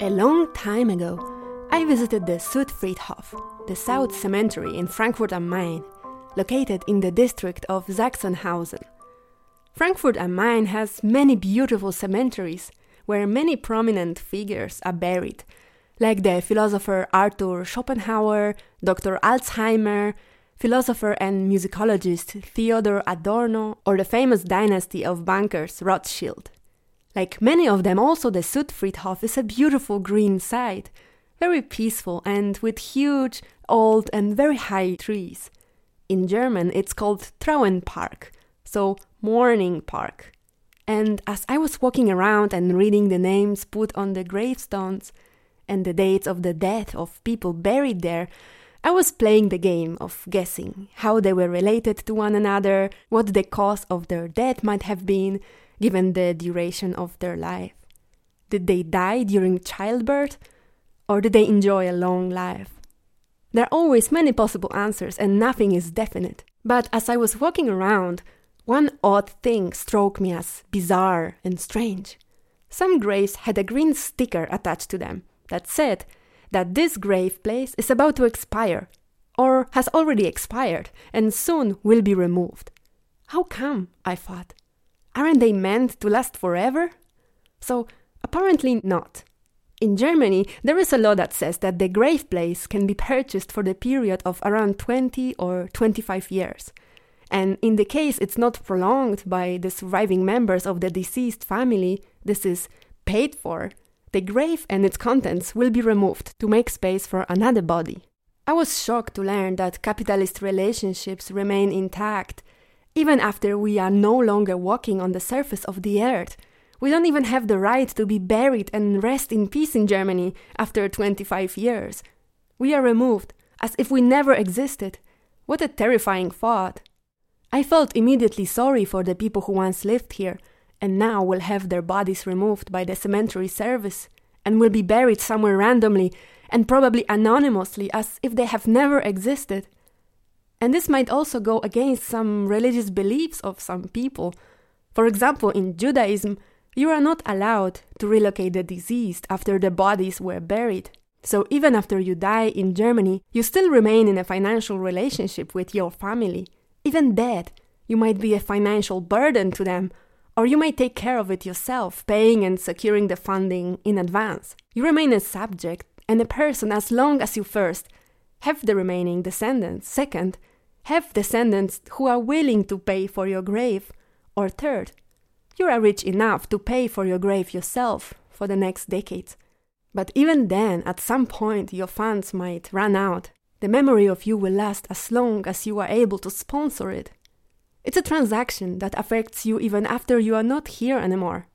A long time ago, I visited the Südfriedhof, the South Cemetery in Frankfurt am Main, located in the district of Sachsenhausen. Frankfurt am Main has many beautiful cemeteries where many prominent figures are buried, like the philosopher Arthur Schopenhauer, Dr. Alzheimer, philosopher and musicologist Theodor Adorno, or the famous dynasty of bankers Rothschild. Like many of them, also the Südfriedhof is a beautiful green site, very peaceful and with huge, old, and very high trees. In German, it's called Trauerpark, so mourning park. And as I was walking around and reading the names put on the gravestones and the dates of the death of people buried there, I was playing the game of guessing how they were related to one another, what the cause of their death might have been, given the duration of their life. Did they die during childbirth? Or did they enjoy a long life? There are always many possible answers and nothing is definite. But as I was walking around, one odd thing struck me as bizarre and strange. Some graves had a green sticker attached to them that said that this grave place is about to expire, or has already expired, and soon will be removed. How come? I thought. Aren't they meant to last forever? So, apparently not. In Germany, there is a law that says that the grave place can be purchased for the period of around 20 or 25 years. And in the case it's not prolonged by the surviving members of the deceased family, this is paid for, the grave and its contents will be removed to make space for another body. I was shocked to learn that capitalist relationships remain intact even after we are no longer walking on the surface of the earth. We don't even have the right to be buried and rest in peace in Germany after 25 years. We are removed as if we never existed. What a terrifying thought. I felt immediately sorry for the people who once lived here and now will have their bodies removed by the cemetery service and will be buried somewhere randomly and probably anonymously as if they have never existed. And this might also go against some religious beliefs of some people. For example, in Judaism, you are not allowed to relocate the deceased after the bodies were buried. So even after you die in Germany, you still remain in a financial relationship with your family. Even dead, you might be a financial burden to them, or you may take care of it yourself, paying and securing the funding in advance. You remain a subject and a person as long as you first have the remaining descendants, second, have descendants who are willing to pay for your grave, or third, you are rich enough to pay for your grave yourself for the next decades. But even then, at some point, your funds might run out the memory of you will last as long as you are able to sponsor it. It's a transaction that affects you even after you are not here anymore.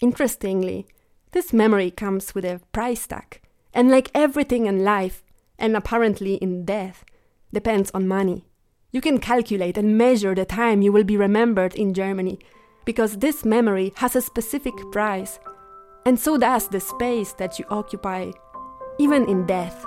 Interestingly, this memory comes with a price tag, and like everything in life, and apparently in death, depends on money. You can calculate and measure the time you will be remembered in Germany, because this memory has a specific price, and so does the space that you occupy, even in death.